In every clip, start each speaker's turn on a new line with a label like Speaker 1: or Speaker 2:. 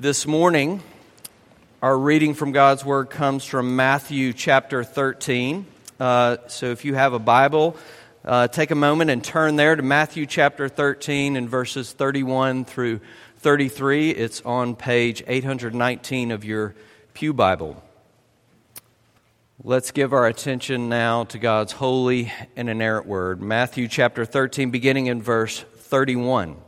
Speaker 1: This morning, our reading from God's Word comes from Matthew chapter 13. Uh, so if you have a Bible, uh, take a moment and turn there to Matthew chapter 13 and verses 31 through 33. It's on page 819 of your Pew Bible. Let's give our attention now to God's holy and inerrant Word. Matthew chapter 13, beginning in verse 31.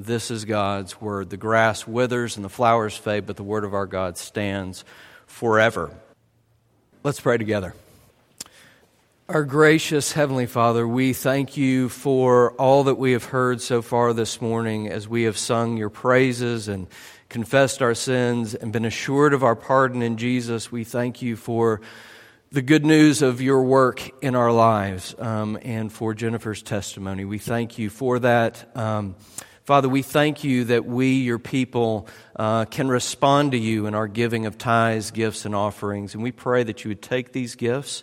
Speaker 1: This is God's word. The grass withers and the flowers fade, but the word of our God stands forever. Let's pray together. Our gracious Heavenly Father, we thank you for all that we have heard so far this morning as we have sung your praises and confessed our sins and been assured of our pardon in Jesus. We thank you for the good news of your work in our lives um, and for Jennifer's testimony. We thank you for that. Um, Father, we thank you that we, your people, uh, can respond to you in our giving of tithes, gifts, and offerings. And we pray that you would take these gifts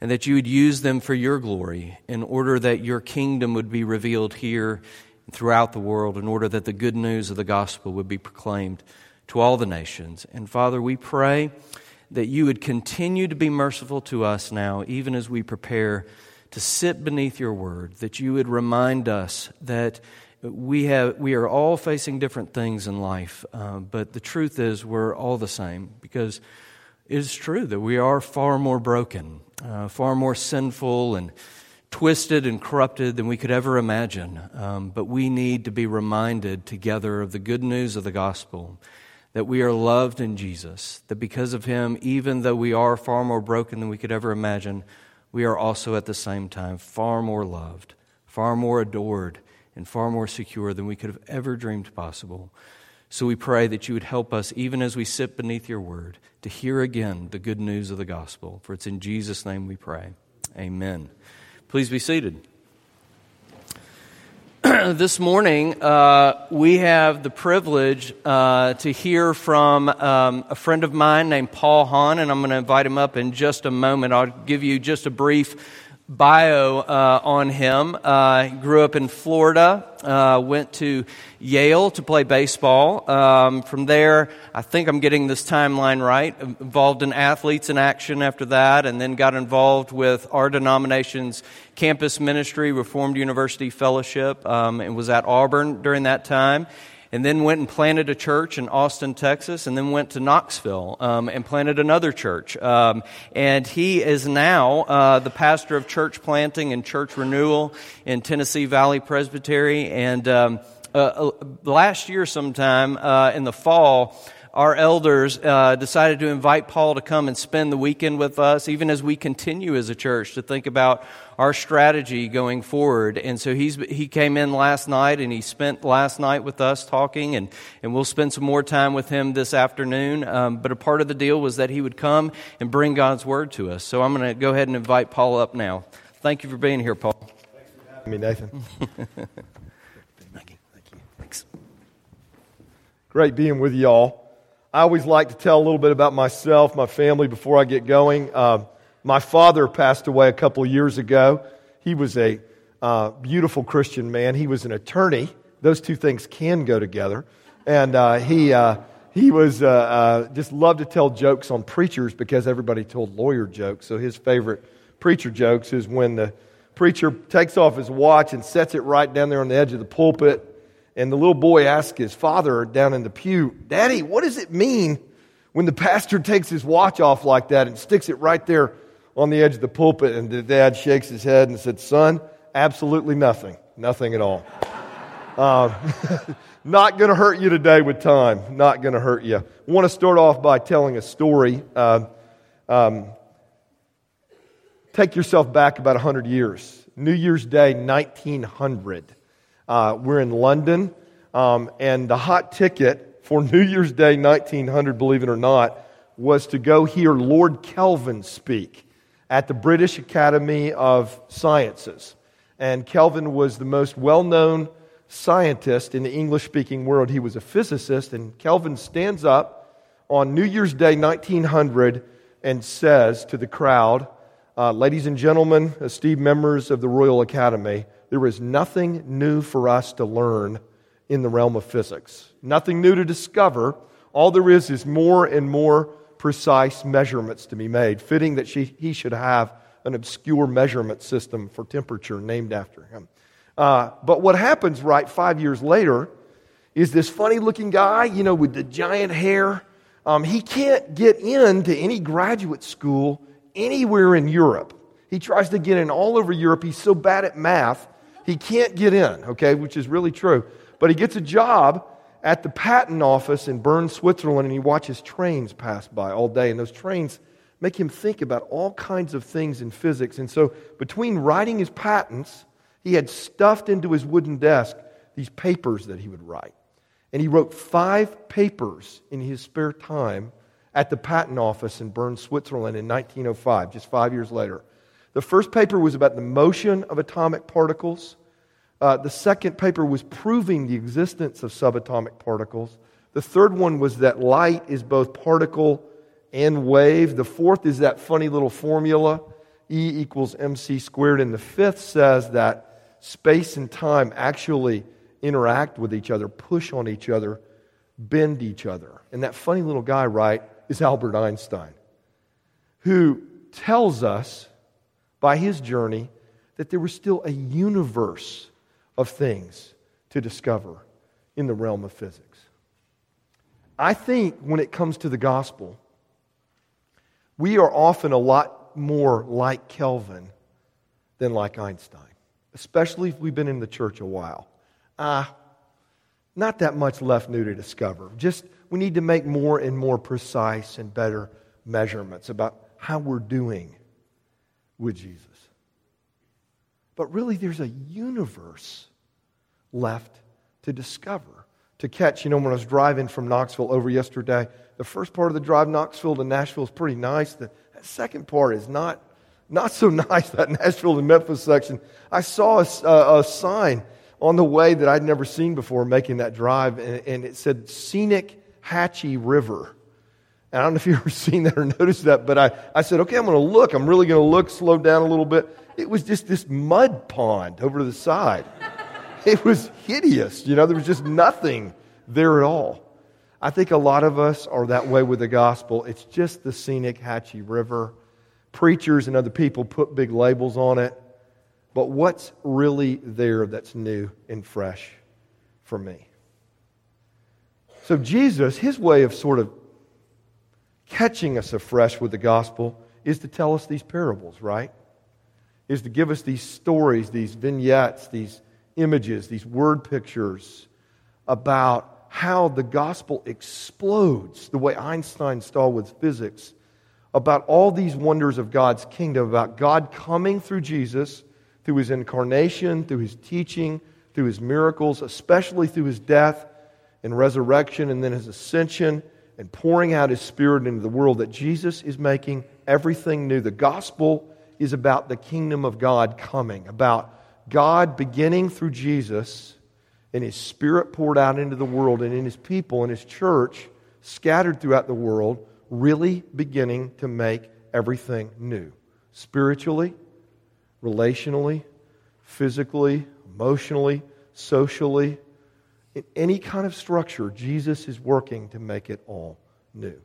Speaker 1: and that you would use them for your glory in order that your kingdom would be revealed here and throughout the world, in order that the good news of the gospel would be proclaimed to all the nations. And Father, we pray that you would continue to be merciful to us now, even as we prepare to sit beneath your word, that you would remind us that we, have, we are all facing different things in life, uh, but the truth is we're all the same because it is true that we are far more broken, uh, far more sinful and twisted and corrupted than we could ever imagine. Um, but we need to be reminded together of the good news of the gospel that we are loved in Jesus, that because of him, even though we are far more broken than we could ever imagine, we are also at the same time far more loved, far more adored and far more secure than we could have ever dreamed possible. So we pray that you would help us, even as we sit beneath your word, to hear again the good news of the gospel. For it's in Jesus' name we pray. Amen. Please be seated. this morning, uh, we have the privilege uh, to hear from um, a friend of mine named Paul Hahn, and I'm going to invite him up in just a moment. I'll give you just a brief bio uh, on him. Uh, grew up in Florida, uh, went to Yale to play baseball. Um, from there, I think I'm getting this timeline right. Involved in Athletes in Action after that, and then got involved with our denomination's campus ministry, Reformed University Fellowship, um, and was at Auburn during that time and then went and planted a church in Austin, Texas, and then went to Knoxville um, and planted another church. Um, and he is now uh, the pastor of church planting and church renewal in Tennessee Valley Presbytery. And um, uh, uh last year, sometime uh, in the fall, our elders uh, decided to invite Paul to come and spend the weekend with us, even as we continue as a church to think about our strategy going forward. And so he's, he came in last night and he spent last night with us talking, and, and we'll spend some more time with him this afternoon. Um, but a part of the deal was that he would come and bring God's word to us. So I'm going to go ahead and invite Paul up now. Thank you for being here, Paul.
Speaker 2: Thanks for having me, Nathan.
Speaker 1: Thank you. Thank you. Thanks.
Speaker 2: Great being with y'all. I always like to tell a little bit about myself, my family, before I get going. Uh, my father passed away a couple years ago. He was a uh, beautiful Christian man. He was an attorney. Those two things can go together. And uh, he, uh, he was uh, uh, just loved to tell jokes on preachers because everybody told lawyer jokes. So his favorite preacher jokes is when the preacher takes off his watch and sets it right down there on the edge of the pulpit and the little boy asked his father down in the pew, Daddy, what does it mean when the pastor takes his watch off like that and sticks it right there on the edge of the pulpit? And the dad shakes his head and said, Son, absolutely nothing. Nothing at all. Uh, not going to hurt you today with time. Not going to hurt you. I want to start off by telling a story. Uh, um, take yourself back about 100 years. New Year's Day, 1900. Uh, we're in London. Um, and the hot ticket for New Year's Day 1900, believe it or not, was to go hear Lord Kelvin speak at the British Academy of Sciences. And Kelvin was the most well known scientist in the English speaking world. He was a physicist, and Kelvin stands up on New Year's Day 1900 and says to the crowd, uh, Ladies and gentlemen, esteemed members of the Royal Academy, there is nothing new for us to learn in the realm of physics. Nothing new to discover. All there is is more and more precise measurements to be made, fitting that she, he should have an obscure measurement system for temperature named after him. Uh, but what happens, right, five years later, is this funny looking guy, you know, with the giant hair. Um, he can't get into any graduate school anywhere in Europe. He tries to get in all over Europe. He's so bad at math, he can't get in, okay, which is really true. But he gets a job at the patent office in Bern, Switzerland, and he watches trains pass by all day. And those trains make him think about all kinds of things in physics. And so, between writing his patents, he had stuffed into his wooden desk these papers that he would write. And he wrote five papers in his spare time at the patent office in Bern, Switzerland in 1905, just five years later. The first paper was about the motion of atomic particles. Uh, the second paper was proving the existence of subatomic particles. The third one was that light is both particle and wave. The fourth is that funny little formula, E equals mc squared. And the fifth says that space and time actually interact with each other, push on each other, bend each other. And that funny little guy, right, is Albert Einstein, who tells us by his journey that there was still a universe of things to discover in the realm of physics. I think when it comes to the gospel, we are often a lot more like Kelvin than like Einstein, especially if we've been in the church a while. Ah, uh, not that much left new to discover. Just we need to make more and more precise and better measurements about how we're doing with Jesus. But really, there's a universe left to discover, to catch. You know, when I was driving from Knoxville over yesterday, the first part of the drive, Knoxville to Nashville, is pretty nice. The second part is not, not so nice, that Nashville to Memphis section. I saw a, a, a sign on the way that I'd never seen before making that drive, and, and it said Scenic Hatchie River. And I don't know if you've ever seen that or noticed that, but I, I said, okay, I'm going to look. I'm really going to look, slow down a little bit. It was just this mud pond over to the side. it was hideous. You know, there was just nothing there at all. I think a lot of us are that way with the gospel. It's just the scenic Hatchie River. Preachers and other people put big labels on it. But what's really there that's new and fresh for me? So, Jesus, his way of sort of catching us afresh with the gospel is to tell us these parables, right? Is to give us these stories, these vignettes, these images, these word pictures about how the gospel explodes the way Einstein saw with physics, about all these wonders of God's kingdom, about God coming through Jesus through his incarnation, through his teaching, through his miracles, especially through his death and resurrection, and then his ascension and pouring out his spirit into the world, that Jesus is making everything new. The gospel is about the kingdom of God coming, about God beginning through Jesus and his spirit poured out into the world and in his people and his church scattered throughout the world, really beginning to make everything new spiritually, relationally, physically, emotionally, socially, in any kind of structure, Jesus is working to make it all new.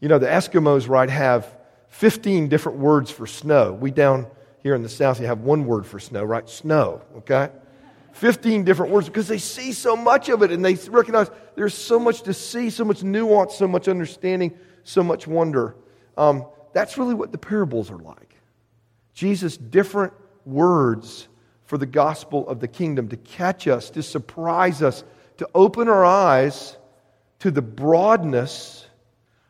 Speaker 2: You know, the Eskimos, right, have 15 different words for snow. We down here in the South, you have one word for snow, right? Snow, okay? 15 different words because they see so much of it and they recognize there's so much to see, so much nuance, so much understanding, so much wonder. Um, that's really what the parables are like. Jesus' different words for the gospel of the kingdom to catch us, to surprise us, to open our eyes to the broadness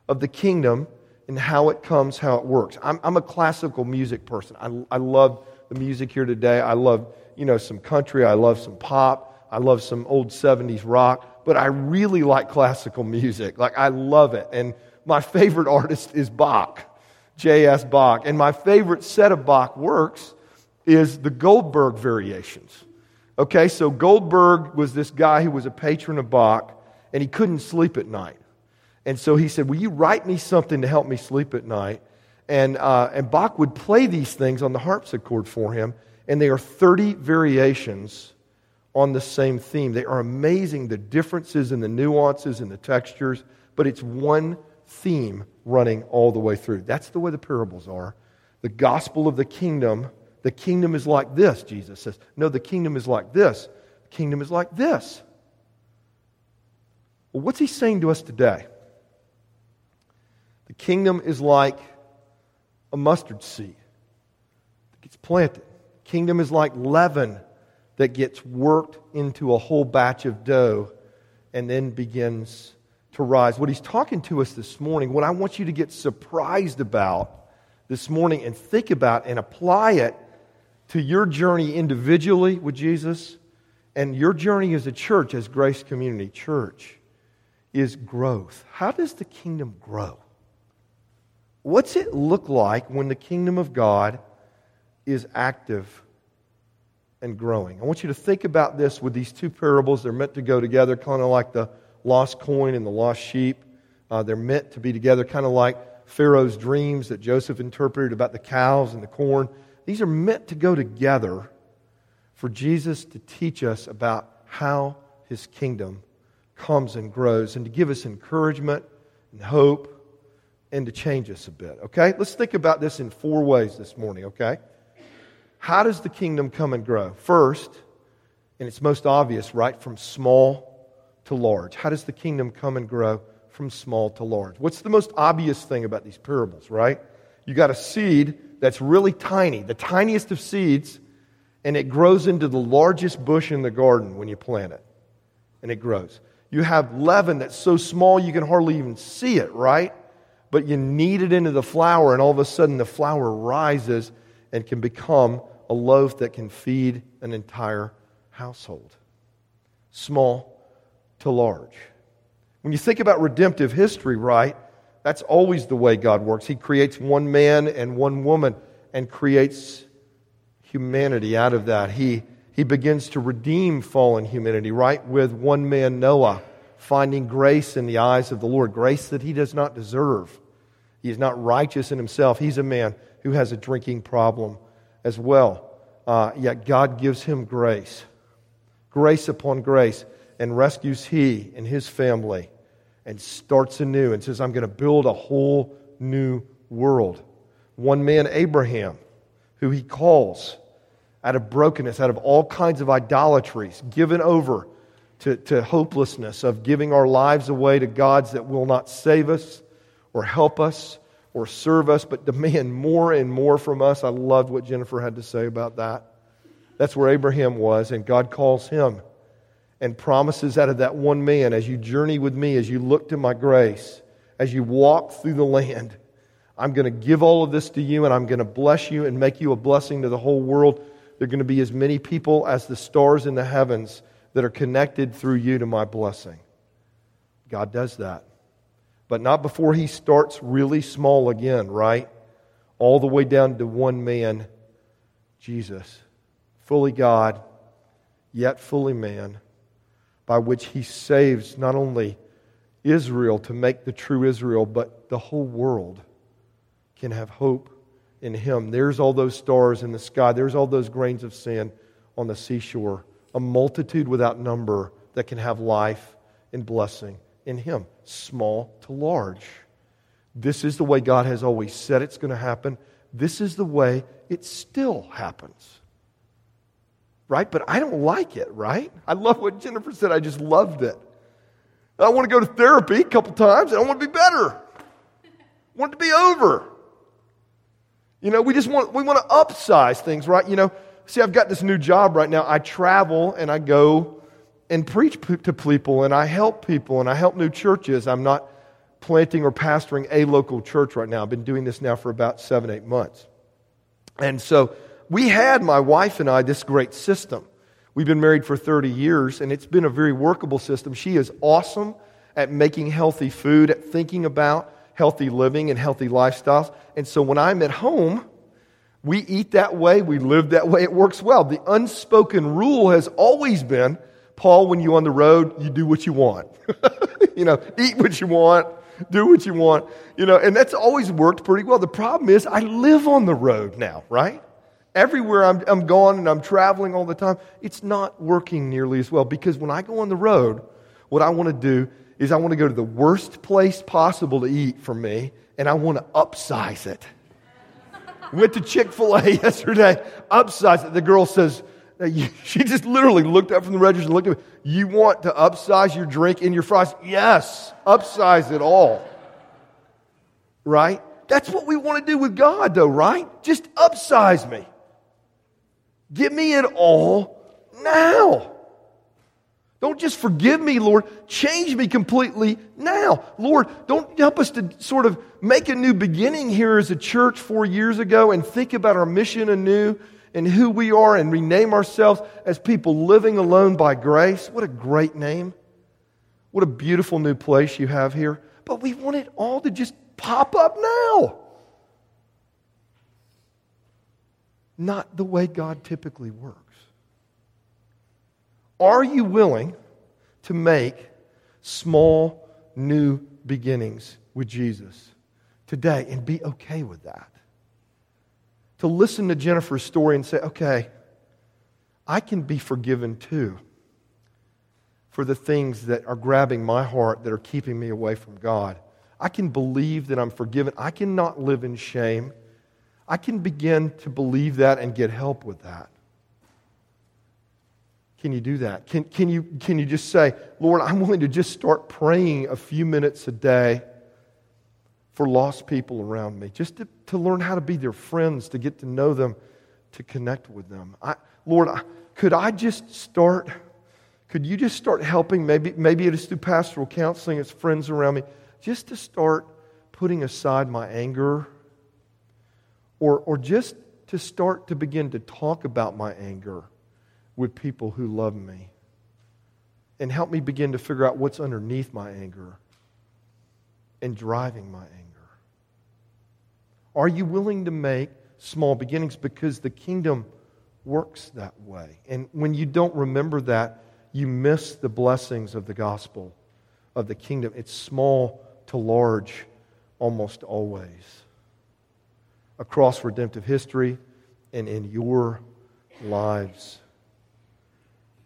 Speaker 2: of the kingdom and how it comes, how it works. I'm, I'm a classical music person. I, I love the music here today. I love, you know, some country. I love some pop. I love some old 70s rock, but I really like classical music. Like, I love it. And my favorite artist is Bach, J.S. Bach. And my favorite set of Bach works is the Goldberg variations. Okay, so Goldberg was this guy who was a patron of Bach, and he couldn't sleep at night. And so he said, Will you write me something to help me sleep at night? And, uh, and Bach would play these things on the harpsichord for him, and they are 30 variations on the same theme. They are amazing, the differences and the nuances and the textures, but it's one theme running all the way through. That's the way the parables are. The gospel of the kingdom, the kingdom is like this, Jesus says. No, the kingdom is like this. The kingdom is like this. Well, what's he saying to us today? The kingdom is like a mustard seed that gets planted. The Kingdom is like leaven that gets worked into a whole batch of dough and then begins to rise. What he's talking to us this morning, what I want you to get surprised about this morning and think about and apply it to your journey individually with Jesus and your journey as a church, as Grace Community Church, is growth. How does the kingdom grow? What's it look like when the kingdom of God is active and growing? I want you to think about this with these two parables. They're meant to go together, kind of like the lost coin and the lost sheep. Uh, they're meant to be together, kind of like Pharaoh's dreams that Joseph interpreted about the cows and the corn. These are meant to go together for Jesus to teach us about how his kingdom comes and grows and to give us encouragement and hope and to change us a bit, okay? Let's think about this in four ways this morning, okay? How does the kingdom come and grow? First, and it's most obvious, right, from small to large. How does the kingdom come and grow from small to large? What's the most obvious thing about these parables, right? You got a seed that's really tiny, the tiniest of seeds, and it grows into the largest bush in the garden when you plant it. And it grows. You have leaven that's so small you can hardly even see it, right? but you knead it into the flour, and all of a sudden the flour rises and can become a loaf that can feed an entire household. Small to large. When you think about redemptive history, right, that's always the way God works. He creates one man and one woman and creates humanity out of that. He, he begins to redeem fallen humanity, right, with one man, Noah finding grace in the eyes of the Lord, grace that he does not deserve. He is not righteous in himself. He's a man who has a drinking problem as well. Uh, yet God gives him grace, grace upon grace, and rescues he and his family and starts anew and says, I'm going to build a whole new world. One man, Abraham, who he calls out of brokenness, out of all kinds of idolatries, given over to, to hopelessness of giving our lives away to gods that will not save us or help us or serve us, but demand more and more from us. I loved what Jennifer had to say about that. That's where Abraham was, and God calls him and promises out of that one man as you journey with me, as you look to my grace, as you walk through the land. I'm going to give all of this to you, and I'm going to bless you and make you a blessing to the whole world. There are going to be as many people as the stars in the heavens that are connected through you to my blessing. God does that. But not before he starts really small again, right? All the way down to one man, Jesus, fully God, yet fully man, by which he saves not only Israel to make the true Israel, but the whole world can have hope in him. There's all those stars in the sky, there's all those grains of sand on the seashore a multitude without number that can have life and blessing in Him, small to large. This is the way God has always said it's going to happen. This is the way it still happens. Right? But I don't like it, right? I love what Jennifer said. I just loved it. I want to go to therapy a couple times I want to be better. I want it to be over. You know, we just want we want to upsize things, right? You know, See, I've got this new job right now. I travel and I go and preach to people and I help people and I help new churches. I'm not planting or pastoring a local church right now. I've been doing this now for about seven, eight months. And so we had, my wife and I, this great system. We've been married for 30 years, and it's been a very workable system. She is awesome at making healthy food, at thinking about healthy living and healthy lifestyles. And so when I'm at home, we eat that way, we live that way, it works well. The unspoken rule has always been Paul, when you're on the road, you do what you want. you know, eat what you want, do what you want, you know, and that's always worked pretty well. The problem is, I live on the road now, right? Everywhere I'm, I'm going and I'm traveling all the time, it's not working nearly as well because when I go on the road, what I want to do is I want to go to the worst place possible to eat for me and I want to upsize it. Went to Chick fil A yesterday, upsize it. The girl says, she just literally looked up from the register and looked at me. You want to upsize your drink and your fries? Yes, upsize it all. Right? That's what we want to do with God, though, right? Just upsize me. Give me it all now. Don't just forgive me, Lord. Change me completely now. Lord, don't help us to sort of make a new beginning here as a church four years ago and think about our mission anew and who we are and rename ourselves as people living alone by grace. What a great name. What a beautiful new place you have here. But we want it all to just pop up now. Not the way God typically works. Are you willing to make small new beginnings with Jesus today and be okay with that? to listen to Jennifer's story and say, okay, I can be forgiven too for the things that are grabbing my heart that are keeping me away from God. I can believe that I'm forgiven. I cannot live in shame. I can begin to believe that and get help with that. Can you do that? Can, can, you, can you just say, Lord, I'm willing to just start praying a few minutes a day? for lost people around me, just to, to learn how to be their friends, to get to know them, to connect with them. I, Lord, I, could I just start? Could you just start helping? Maybe, maybe it is through pastoral counseling, it's friends around me, just to start putting aside my anger, or, or just to start to begin to talk about my anger with people who love me and help me begin to figure out what's underneath my anger and driving my anger. Are you willing to make small beginnings? Because the kingdom works that way. And when you don't remember that, you miss the blessings of the gospel, of the kingdom. It's small to large almost always. Across redemptive history and in your lives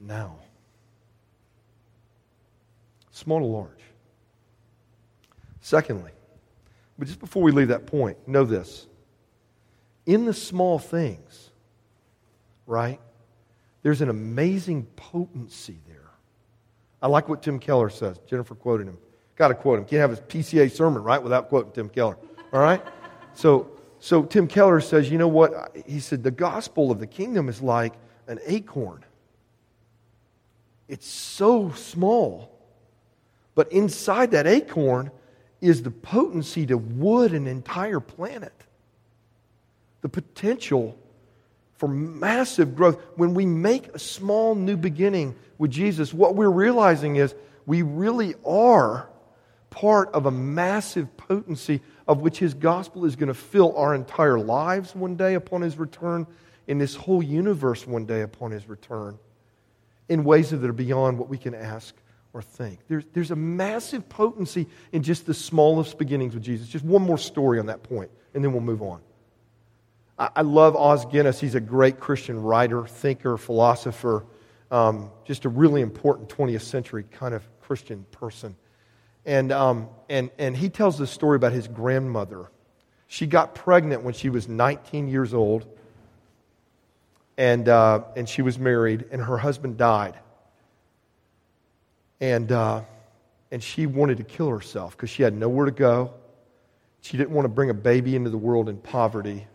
Speaker 2: now. Small to large. Secondly, but just before we leave that point, know this. In the small things, right, there's an amazing potency there. I like what Tim Keller says. Jennifer quoted him. Got to quote him. Can't have a PCA sermon, right, without quoting Tim Keller. All right? So, so Tim Keller says, you know what? He said, the gospel of the kingdom is like an acorn. It's so small, but inside that acorn is the potency to wood an entire planet. The potential for massive growth. When we make a small new beginning with Jesus, what we're realizing is we really are part of a massive potency of which his gospel is going to fill our entire lives one day upon his return, in this whole universe one day upon his return, in ways that are beyond what we can ask or think. There's, there's a massive potency in just the smallest beginnings with Jesus. Just one more story on that point, and then we'll move on. I, I love Os Guinness. He's a great Christian writer, thinker, philosopher, um, just a really important 20th century kind of Christian person. And, um, and, and he tells this story about his grandmother. She got pregnant when she was 19 years old, and, uh, and she was married, and her husband died and, uh, and she wanted to kill herself because she had nowhere to go. She didn't want to bring a baby into the world in poverty.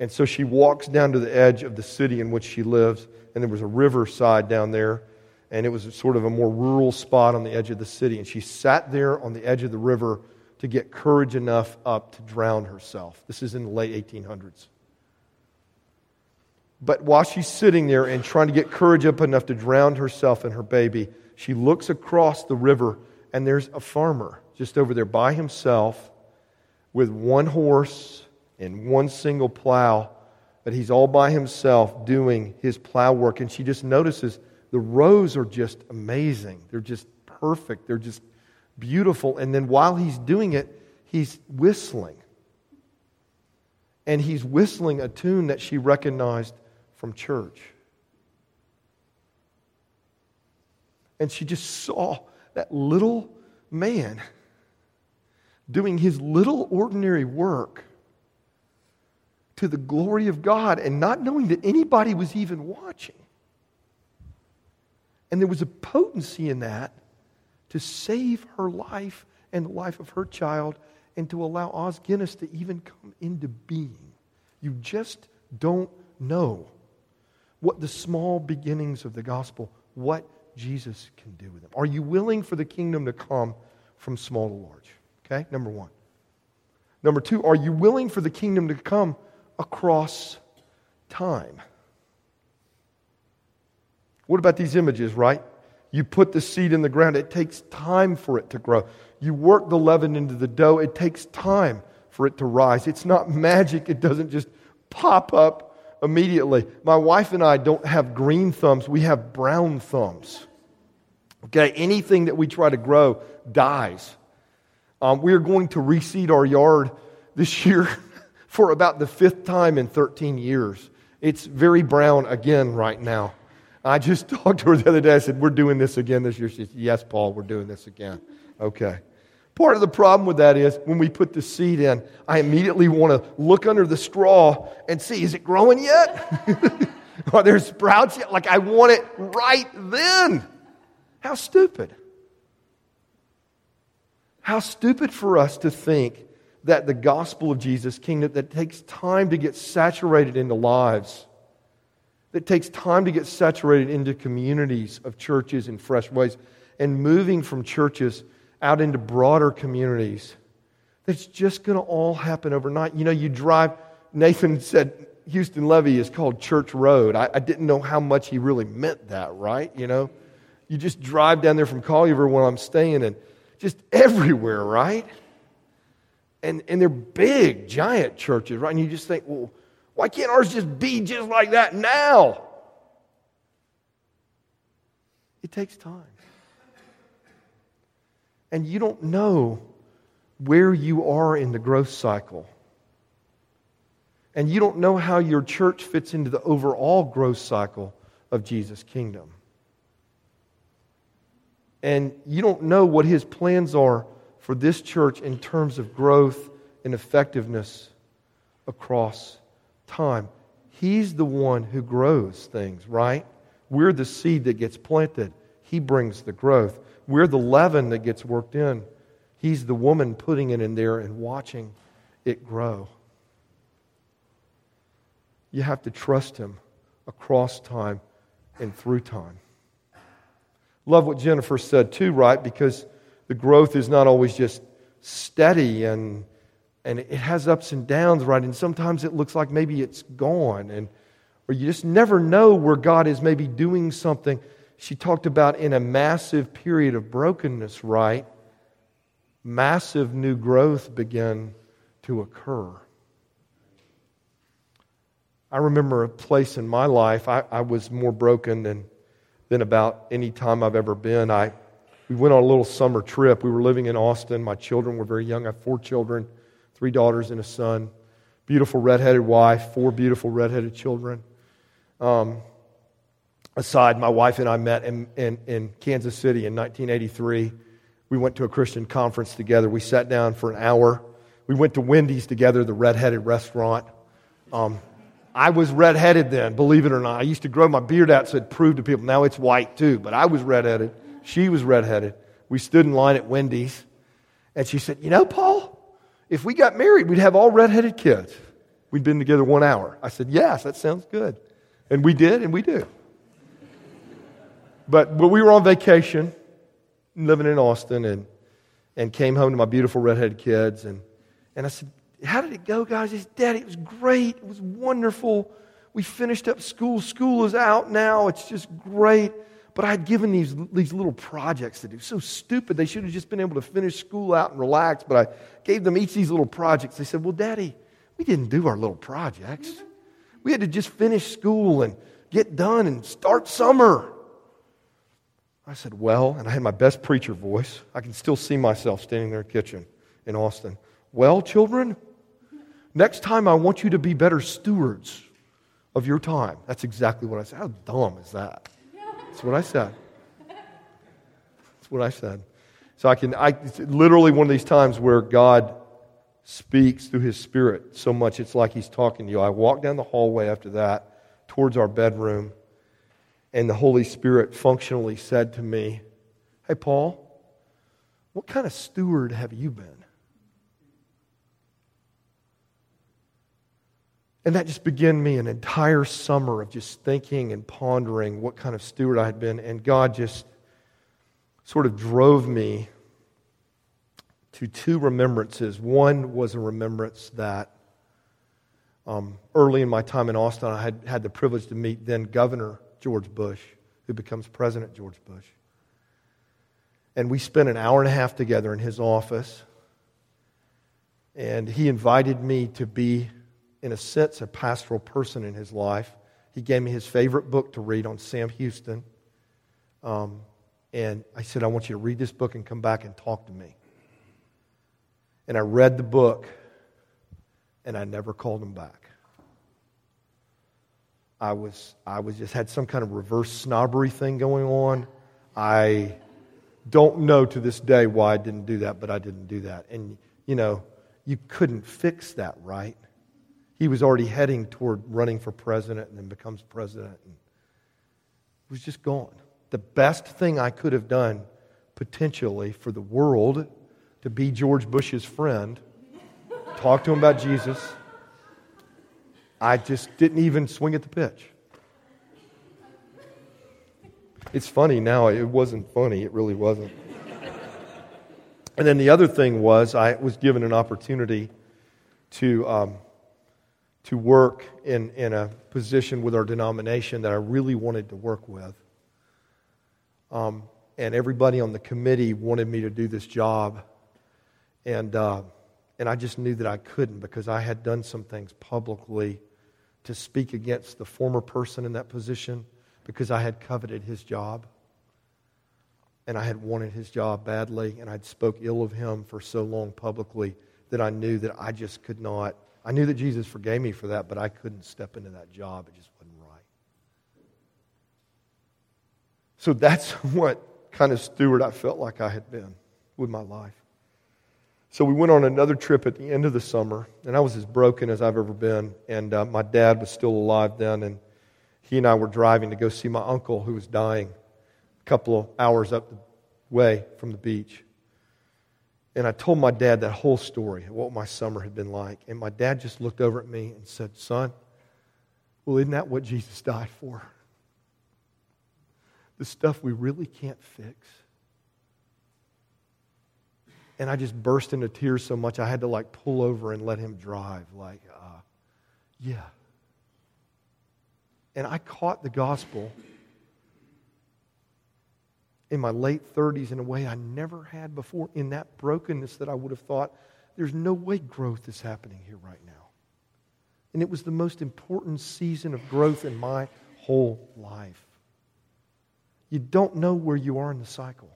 Speaker 2: And so she walks down to the edge of the city in which she lives, and there was a riverside down there, and it was sort of a more rural spot on the edge of the city. And she sat there on the edge of the river to get courage enough up to drown herself. This is in the late 1800s. But while she's sitting there and trying to get courage up enough to drown herself and her baby, she looks across the river and there's a farmer just over there by himself with one horse and one single plow. But he's all by himself doing his plow work. And she just notices the rows are just amazing. They're just perfect. They're just beautiful. And then while he's doing it, he's whistling. And he's whistling a tune that she recognized from church. And she just saw that little man doing his little ordinary work to the glory of God and not knowing that anybody was even watching. And there was a potency in that to save her life and the life of her child and to allow Os Guinness to even come into being. You just don't know what the small beginnings of the gospel, what Jesus can do with them. Are you willing for the kingdom to come from small to large? Okay, number one. Number two, are you willing for the kingdom to come across time? What about these images, right? You put the seed in the ground, it takes time for it to grow. You work the leaven into the dough, it takes time for it to rise. It's not magic, it doesn't just pop up immediately. My wife and I don't have green thumbs, we have brown thumbs. Okay, anything that we try to grow dies. Um, we are going to reseed our yard this year for about the fifth time in 13 years. It's very brown again right now. I just talked to her the other day. I said, We're doing this again this year. She said, Yes, Paul, we're doing this again. Okay. Part of the problem with that is when we put the seed in, I immediately want to look under the straw and see, is it growing yet? Are there sprouts yet? Like I want it right then. How stupid. How stupid for us to think that the gospel of Jesus' kingdom that takes time to get saturated into lives that takes time to get saturated into communities of churches in fresh ways and moving from churches out into broader communities. That's just going to all happen overnight. You know, you drive, Nathan said Houston Levee is called Church Road. I, I didn't know how much he really meant that, right? You know, you just drive down there from Collierville where I'm staying and just everywhere, right? And, and they're big, giant churches, right? And you just think, well, why can't ours just be just like that now? It takes time. And you don't know where you are in the growth cycle. And you don't know how your church fits into the overall growth cycle of Jesus' kingdom. And you don't know what his plans are for this church in terms of growth and effectiveness across time. He's the one who grows things, right? We're the seed that gets planted. He brings the growth. We're the leaven that gets worked in. He's the woman putting it in there and watching it grow. You have to trust Him across time and through time. Love what Jennifer said too, right? Because the growth is not always just steady and and it has ups and downs, right? And sometimes it looks like maybe it's gone, and or you just never know where God is maybe doing something. She talked about in a massive period of brokenness, right? Massive new growth began to occur. I remember a place in my life, I, I was more broken than, than about any time I've ever been. I, we went on a little summer trip. We were living in Austin. My children were very young. I have four children three daughters and a son, beautiful redheaded wife, four beautiful redheaded children. Um, aside, my wife and I met in, in, in Kansas City in 1983. We went to a Christian conference together. We sat down for an hour. We went to Wendy's together, the redheaded restaurant. Um, I was redheaded then, believe it or not. I used to grow my beard out so it proved to people. Now it's white too, but I was redheaded. She was redheaded. We stood in line at Wendy's, and she said, You know, Paul, if we got married, we'd have all redheaded kids. We'd been together one hour. I said, Yes, that sounds good. And we did, and we do. But, but we were on vacation, living in Austin, and, and came home to my beautiful redheaded kids. And, and I said, How did it go, guys? He said, Daddy, it was great. It was wonderful. we finished up school. School is out now. It's just great. But I had given these, these little projects to do. So stupid. They should have just been able to finish school out and relax. But I gave them each these little projects. They said, Well, Daddy, we didn't do our little projects. We had to just finish school and get done and start summer. I said, Well, and I had my best preacher voice. I can still see myself standing there in the kitchen in Austin. Well, children, next time I want you to be better stewards of your time. That's exactly what I said. How dumb is that? That's what I said. That's what I said. So I can, I, it's literally one of these times where God speaks through his spirit so much it's like he's talking to you. I walked down the hallway after that towards our bedroom and the Holy Spirit functionally said to me, Hey, Paul, what kind of steward have you been? And that just began me an entire summer of just thinking and pondering what kind of steward I had been. And God just sort of drove me to two remembrances. One was a remembrance that um, early in my time in Austin, I had had the privilege to meet then Governor George Bush, who becomes President George Bush. And we spent an hour and a half together in his office. And he invited me to be, in a sense, a pastoral person in his life. He gave me his favorite book to read on Sam Houston. Um, and I said, I want you to read this book and come back and talk to me. And I read the book, and I never called him back. I was, I was just had some kind of reverse snobbery thing going on. I don't know to this day why I didn't do that, but I didn't do that. And, you know, you couldn't fix that, right? He was already heading toward running for president and then becomes president and was just gone. The best thing I could have done potentially for the world to be George Bush's friend, talk to him about Jesus I just didn't even swing at the pitch. It's funny now. It wasn't funny. It really wasn't. And then the other thing was, I was given an opportunity to, um, to work in, in a position with our denomination that I really wanted to work with. Um, and everybody on the committee wanted me to do this job. And, uh, and I just knew that I couldn't because I had done some things publicly to speak against the former person in that position because I had coveted his job. And I had wanted his job badly, and I'd spoke ill of him for so long publicly that I knew that I just could not. I knew that Jesus forgave me for that, but I couldn't step into that job. It just wasn't right. So that's what kind of steward I felt like I had been with my life. So we went on another trip at the end of the summer, and I was as broken as I've ever been. And uh, my dad was still alive then, and he and I were driving to go see my uncle who was dying a couple of hours up the way from the beach. And I told my dad that whole story, what my summer had been like. And my dad just looked over at me and said, Son, well, isn't that what Jesus died for? The stuff we really can't fix. And I just burst into tears so much I had to like pull over and let him drive. Like, uh, yeah. And I caught the gospel in my late 30s in a way I never had before, in that brokenness that I would have thought, there's no way growth is happening here right now. And it was the most important season of growth in my whole life. You don't know where you are in the cycle.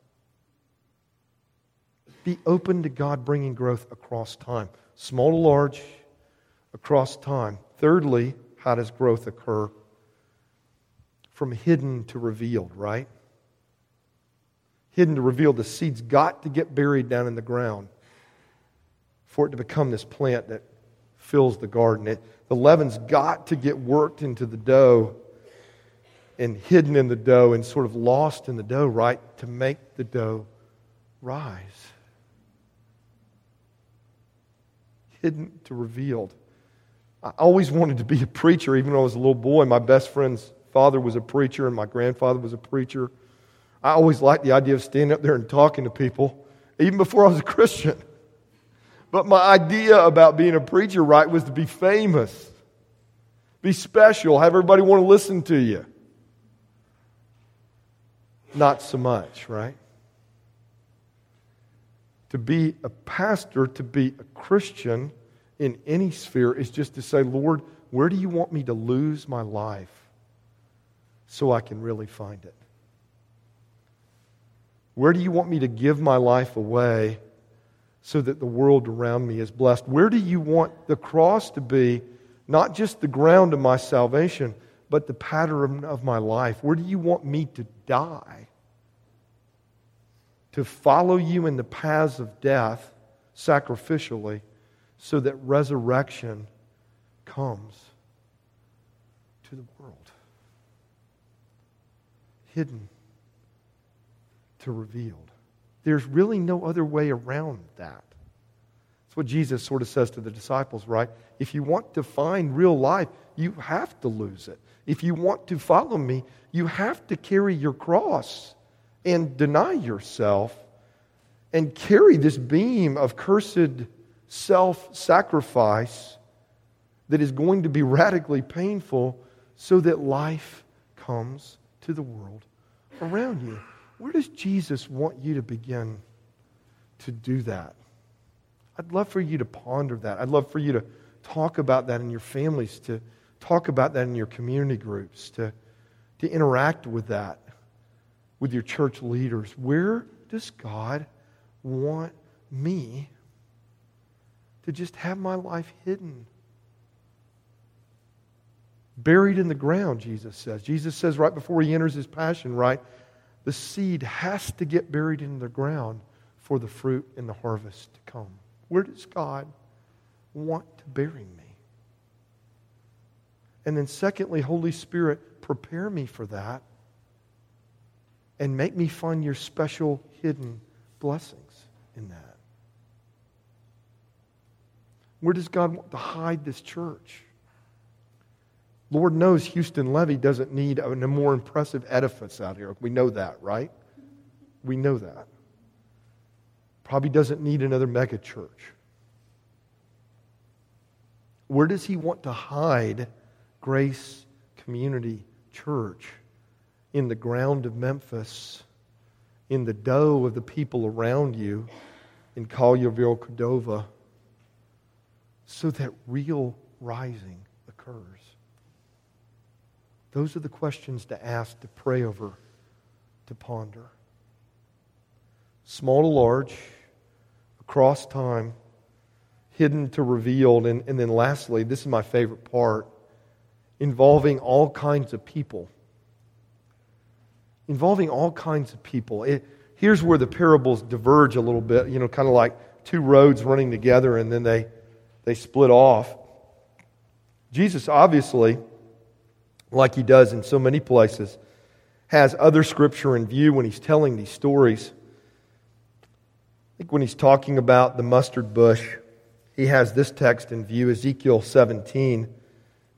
Speaker 2: Be open to God bringing growth across time, small to large, across time. Thirdly, how does growth occur? From hidden to revealed, right? Hidden to reveal. The seed's got to get buried down in the ground for it to become this plant that fills the garden. It, the leaven's got to get worked into the dough and hidden in the dough and sort of lost in the dough, right? To make the dough rise. hidden to revealed. I always wanted to be a preacher, even when I was a little boy. My best friend's father was a preacher, and my grandfather was a preacher. I always liked the idea of standing up there and talking to people, even before I was a Christian. But my idea about being a preacher, right, was to be famous, Be special. Have everybody want to listen to you. Not so much, right? To be a pastor, to be a Christian in any sphere is just to say, Lord, where do you want me to lose my life so I can really find it? Where do you want me to give my life away so that the world around me is blessed? Where do you want the cross to be not just the ground of my salvation, but the pattern of my life? Where do you want me to die? To follow you in the paths of death sacrificially so that resurrection comes to the world. Hidden to revealed. There's really no other way around that. That's what Jesus sort of says to the disciples, right? If you want to find real life, you have to lose it. If you want to follow me, you have to carry your cross and deny yourself and carry this beam of cursed self sacrifice that is going to be radically painful so that life comes to the world around you. Where does Jesus want you to begin to do that? I'd love for you to ponder that. I'd love for you to talk about that in your families, to talk about that in your community groups, to, to interact with that with your church leaders. Where does God want me to just have my life hidden? Buried in the ground, Jesus says. Jesus says right before he enters his passion, right? The seed has to get buried in the ground for the fruit and the harvest to come. Where does God want to bury me? And then, secondly, Holy Spirit, prepare me for that and make me find your special hidden blessings in that. Where does God want to hide this church? Lord knows Houston Levee doesn't need a, more impressive edifice out here. We know that, right? We know that. Probably doesn't need another mega church. Where does he want to hide Grace Community Church? In the ground of Memphis, in the dough of the people around you, in Collierville, Cordova, so that real rising occurs. Those are the questions to ask, to pray over, to ponder. Small to large, across time, hidden to revealed. And, and then lastly, this is my favorite part involving all kinds of people. Involving all kinds of people. It, here's where the parables diverge a little bit, you know, kind of like two roads running together and then they, they split off. Jesus obviously like he does in so many places, has other scripture in view when he's telling these stories. I think when he's talking about the mustard bush, he has this text in view Ezekiel 17,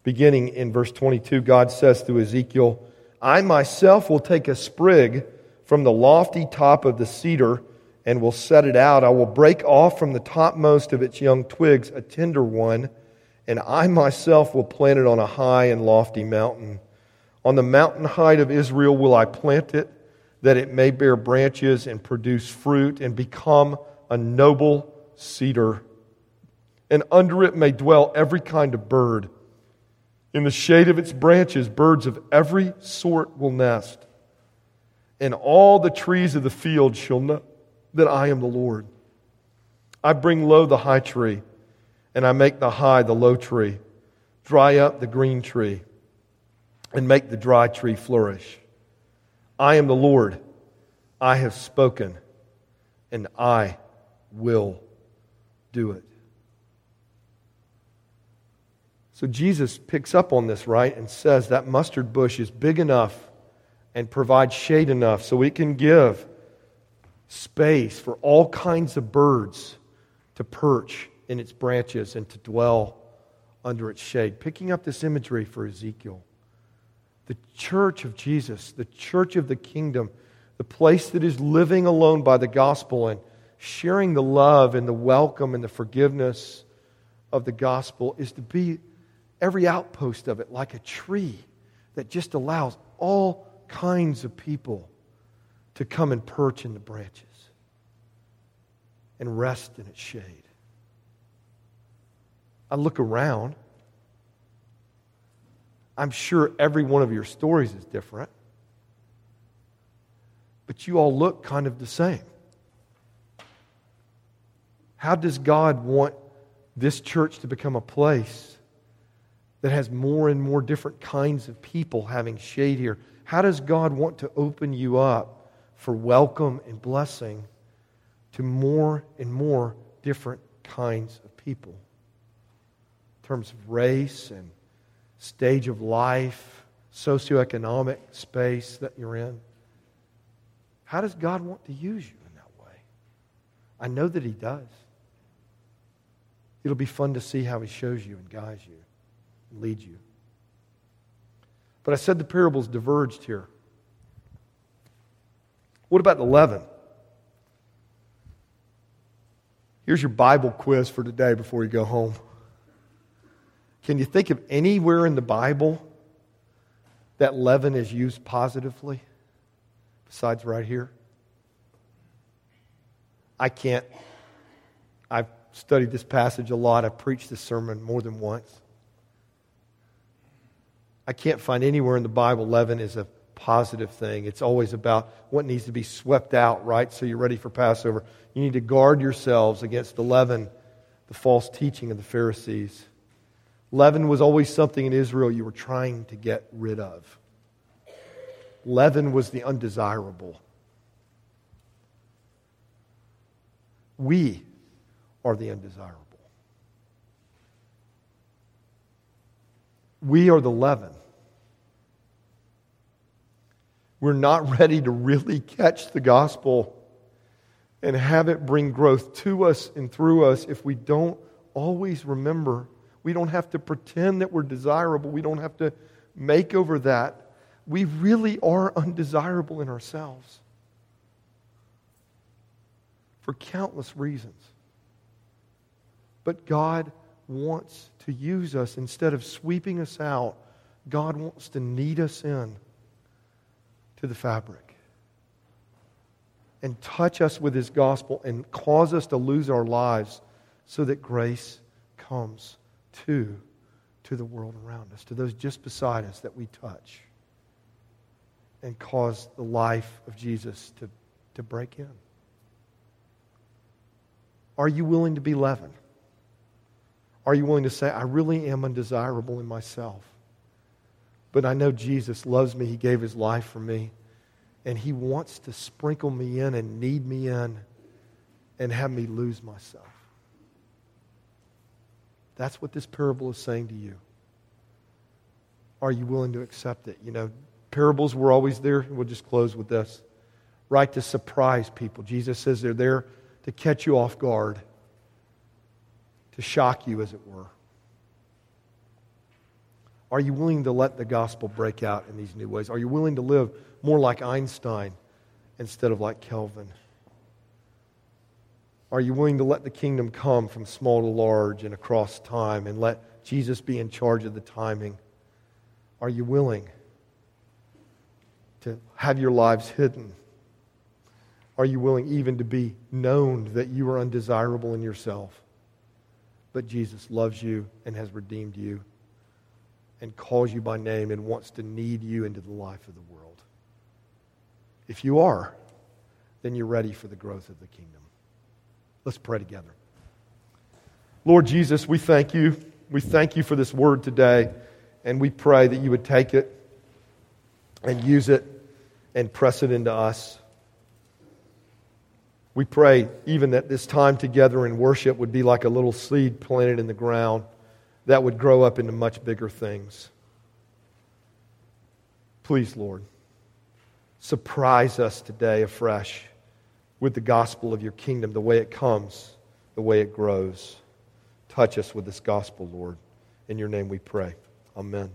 Speaker 2: beginning in verse 22. God says to Ezekiel, I myself will take a sprig from the lofty top of the cedar and will set it out. I will break off from the topmost of its young twigs a tender one and I myself will plant it on a high and lofty mountain. On the mountain height of Israel will I plant it, that it may bear branches and produce fruit and become a noble cedar. And under it may dwell every kind of bird. In the shade of its branches, birds of every sort will nest. And all the trees of the field shall know that I am the Lord. I bring low the high tree and I make the high the low tree, dry up the green tree, and make the dry tree flourish. I am the Lord. I have spoken, and I will do it. So Jesus picks up on this, right, and says that mustard bush is big enough and provides shade enough so it can give space for all kinds of birds to perch in its branches and to dwell under its shade. Picking up this imagery for Ezekiel. The church of Jesus, the church of the kingdom, the place that is living alone by the gospel and sharing the love and the welcome and the forgiveness of the gospel is to be every outpost of it like a tree that just allows all kinds of people to come and perch in the branches and rest in its shade. I look around. I'm sure every one of your stories is different, but you all look kind of the same. How does God want this church to become a place that has more and more different kinds of people having shade here? How does God want to open you up for welcome and blessing to more and more different kinds of people? Terms of race and stage of life, socioeconomic space that you're in. How does God want to use you in that way? I know that He does. It'll be fun to see how he shows you and guides you and leads you. But I said the parables diverged here. What about the leaven? Here's your Bible quiz for today before you go home. Can you think of anywhere in the Bible that leaven is used positively besides right here? I can't. I've studied this passage a lot. I've preached this sermon more than once. I can't find anywhere in the Bible leaven is a positive thing. It's always about what needs to be swept out, right? So you're ready for Passover. You need to guard yourselves against the leaven, the false teaching of the Pharisees. Leaven was always something in Israel you were trying to get rid of. Leaven was the undesirable. We are the undesirable. We are the leaven. We're not ready to really catch the gospel and have it bring growth to us and through us if we don't always remember. We don't have to pretend that we're desirable. We don't have to make over that. We really are undesirable in ourselves for countless reasons. But God wants to use us instead of sweeping us out. God wants to knead us in to the fabric and touch us with His gospel and cause us to lose our lives so that grace comes to, to the world around us, to those just beside us that we touch, and cause the life of Jesus to, to break in. Are you willing to be leaven? Are you willing to say, I really am undesirable in myself? But I know Jesus loves me. He gave his life for me. And he wants to sprinkle me in and knead me in and have me lose myself. That's what this parable is saying to you. Are you willing to accept it? You know, parables were always there. We'll just close with this. Right to surprise people. Jesus says they're there to catch you off guard to shock you, as it were? Are you willing to let the gospel break out in these new ways? Are you willing to live more like Einstein instead of like Calvin? Are you willing to let the kingdom come from small to large and across time and let Jesus be in charge of the timing? Are you willing to have your lives hidden? Are you willing even to be known that you are undesirable in yourself? but Jesus loves you and has redeemed you and calls you by name and wants to knead you into the life of the world. If you are, then you're ready for the growth of the kingdom. Let's pray together. Lord Jesus, we thank you. We thank you for this word today, and we pray that you would take it and use it and press it into us. We pray even that this time together in worship would be like a little seed planted in the ground that would grow up into much bigger things. Please, Lord, surprise us today afresh with the gospel of your kingdom, the way it comes, the way it grows. Touch us with this gospel, Lord. In your name we pray. Amen.